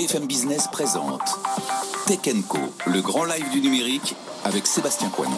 BFM Business présente Tech Co, le grand live du numérique avec Sébastien Coignon.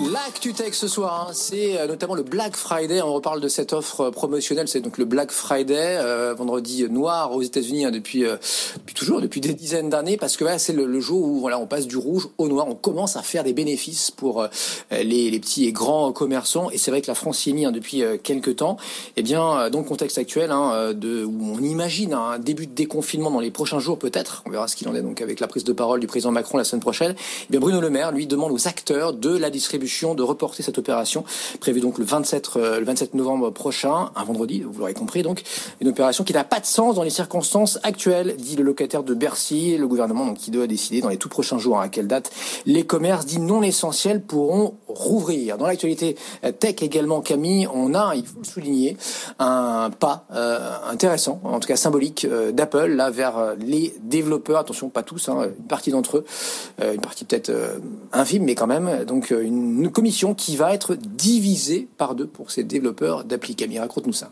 L'actu tech ce soir, hein, c'est euh, notamment le Black Friday. On reparle de cette offre euh, promotionnelle, c'est donc le Black Friday, euh, vendredi noir aux États-Unis hein, depuis, depuis toujours, depuis des dizaines d'années, parce que voilà, c'est le, jour où voilà, on passe du rouge au noir. On commence à faire des bénéfices pour les, les, petits et grands commerçants, et c'est vrai que la France y est mise hein, depuis quelques temps. Et eh bien, dans le contexte actuel, hein, de, où on imagine un début de déconfinement dans les prochains jours, peut-être, on verra ce qu'il en est donc avec la prise de parole du président Macron la semaine prochaine. Eh bien, Bruno Le Maire lui demande aux acteurs de la distribution de reporter cette opération prévue donc le 27, euh, le 27 novembre prochain, un vendredi, vous l'aurez compris donc, une opération qui n'a pas de sens dans les circonstances actuelles, dit le locataire de Bercy, le gouvernement donc qui doit décider dans les tout prochains jours à quelle date les commerces dits non essentiels pourront rouvrir. Dans l'actualité euh, tech également, Camille, on a, il faut le souligner, un pas euh, intéressant, en tout cas symbolique, d'Apple là vers les développeurs. Attention, pas tous, hein, une partie d'entre eux, une partie peut-être infime, mais quand même, donc une une commission qui va être divisée par deux pour ces développeurs d'appli. Camille, raconte-nous ça.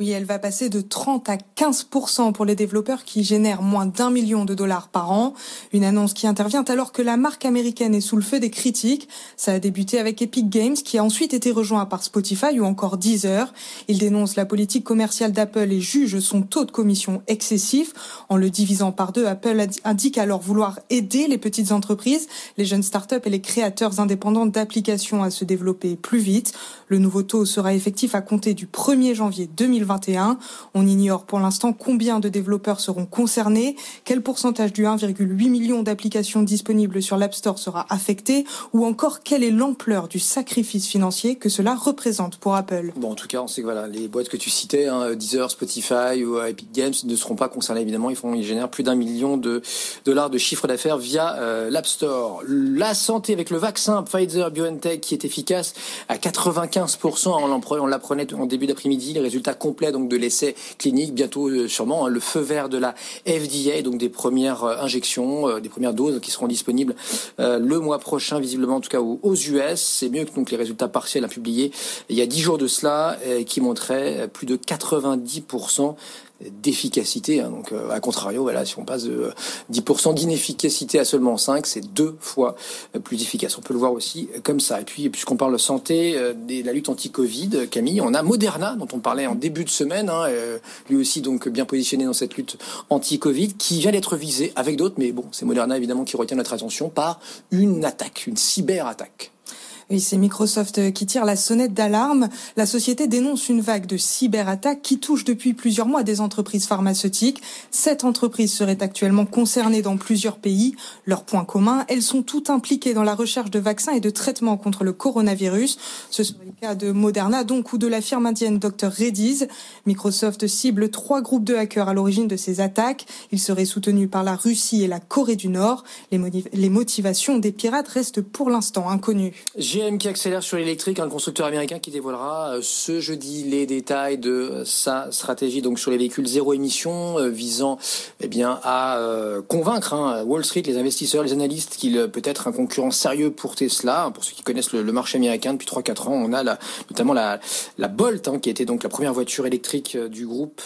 Oui, elle va passer de 30 à 15% pour les développeurs qui génèrent moins d'un million de dollars par an. Une annonce qui intervient alors que la marque américaine est sous le feu des critiques. Ça a débuté avec Epic Games qui a ensuite été rejoint par Spotify ou encore Deezer. Il dénonce la politique commerciale d'Apple et juge son taux de commission excessif. En le divisant par deux, Apple indique alors vouloir aider les petites entreprises, les jeunes startups et les créateurs indépendants d'applications à se développer plus vite. Le nouveau taux sera effectif à compter du 1er janvier 2020 on ignore pour l'instant combien de développeurs seront concernés, quel pourcentage du 1,8 million d'applications disponibles sur l'App Store sera affecté, ou encore quelle est l'ampleur du sacrifice financier que cela représente pour Apple. Bon, en tout cas, on sait que voilà, les boîtes que tu citais, hein, Deezer, Spotify ou Epic Games, ne seront pas concernées évidemment. Ils, font, ils génèrent plus d'un million de dollars de chiffre d'affaires via euh, l'App Store. La santé avec le vaccin Pfizer BioNTech qui est efficace à 95%. On l'apprenait en début d'après-midi. Les résultats complets donc de l'essai clinique, bientôt euh, sûrement hein, le feu vert de la FDA, donc des premières euh, injections, euh, des premières doses qui seront disponibles le mois prochain, visiblement en tout cas aux, US. C'est mieux que donc les résultats partiels à publier il y a dix jours de cela, qui montraient plus de 90% d'efficacité. Hein. Donc, euh, à contrario, voilà, si on passe de 10% d'inefficacité à seulement 5, c'est deux fois plus efficace. On peut le voir aussi comme ça. Et puis, puisqu'on parle de santé, euh, de la lutte anti-Covid, Camille, on a Moderna, dont on parlait en début de semaine, hein, euh, lui aussi donc bien positionné dans cette lutte anti-Covid, qui vient d'être visé avec d'autres, mais bon, c'est Moderna évidemment qui retient notre attention par une attaque, une cyberattaque. Oui, c'est Microsoft qui tire la sonnette d'alarme. La société dénonce une vague de cyberattaques qui touche depuis plusieurs mois des entreprises pharmaceutiques. Sept entreprises seraient actuellement concernées dans plusieurs pays. Leur point commun, elles sont toutes impliquées dans la recherche de vaccins et de traitements contre le coronavirus. Cas de Moderna, donc, ou de la firme indienne Dr. Reddy's. Microsoft cible trois groupes de hackers à l'origine de ces attaques. Ils seraient soutenus par la Russie et la Corée du Nord. Les, motivations des pirates restent pour l'instant inconnues. GM qui accélère sur l'électrique, un constructeur américain qui dévoilera euh, ce jeudi les détails de euh, sa stratégie donc sur les véhicules zéro émission, euh, visant eh bien à convaincre hein, Wall Street, les investisseurs, les analystes qu'il peut être un concurrent sérieux pour Tesla. Pour ceux qui connaissent le, marché américain depuis 3-4 ans, on a notamment la, Bolt, hein, qui était donc la première voiture électrique du groupe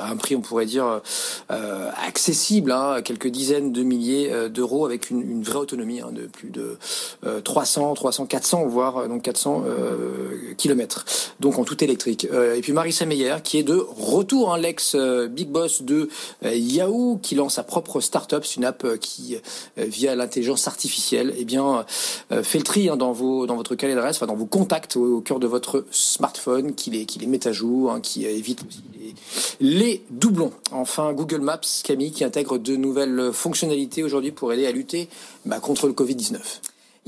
à un prix, on pourrait dire, accessible, hein, quelques dizaines de milliers d'euros, avec une, vraie autonomie de plus de 300, 340 400 voire donc 400 kilomètres, donc en tout électrique. et puis Marissa Meyer qui est de retour, hein, l'ex big boss de Yahoo, qui lance sa propre startup, une app qui via l'intelligence artificielle, eh bien fait le tri hein, dans vos dans votre carnet d'adresse, enfin dans vos contacts au, cœur de votre smartphone, qui les les met à jour, hein, qui évite aussi les, les doublons. Enfin Google Maps, Camille, qui intègre de nouvelles fonctionnalités aujourd'hui pour aider à lutter bah, contre le Covid-19.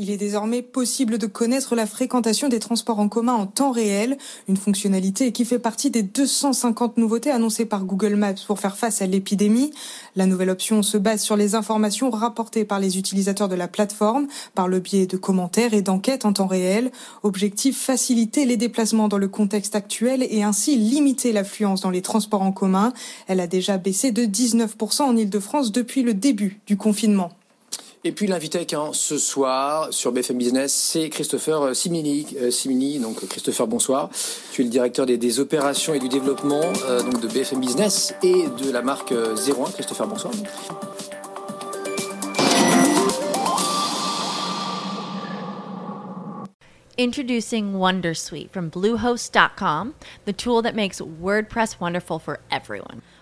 Il est désormais possible de connaître la fréquentation des transports en commun en temps réel, une fonctionnalité qui fait partie des 250 nouveautés annoncées par Google Maps pour faire face à l'épidémie. La nouvelle option se base sur les informations rapportées par les utilisateurs de la plateforme par le biais de commentaires et d'enquêtes en temps réel. Objectif faciliter les déplacements dans le contexte actuel et ainsi limiter l'affluence dans les transports en commun. Elle a déjà baissé de 19% en Ile-de-France depuis le début du confinement. Et puis l'invité hein, ce soir sur BFM Business, c'est Christopher Simini. Euh, Simini. Donc Christopher, bonsoir. Tu es le directeur des, opérations et du développement euh, donc de BFM Business et de la marque 01. Euh, Christopher, bonsoir. Introducing Wondersuite from Bluehost.com, the tool that makes WordPress wonderful for everyone.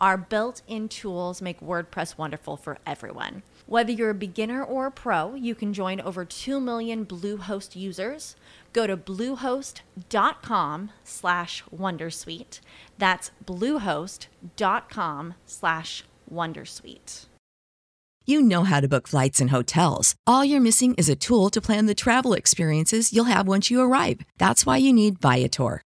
our built in tools make WordPress wonderful for everyone. Whether you're a beginner or a pro, you can join over 2 million Bluehost users. Go to bluehost.com slash wondersuite. That's bluehost.com slash wondersuite. You know how to book flights and hotels. All you're missing is a tool to plan the travel experiences you'll have once you arrive. That's why you need Viator.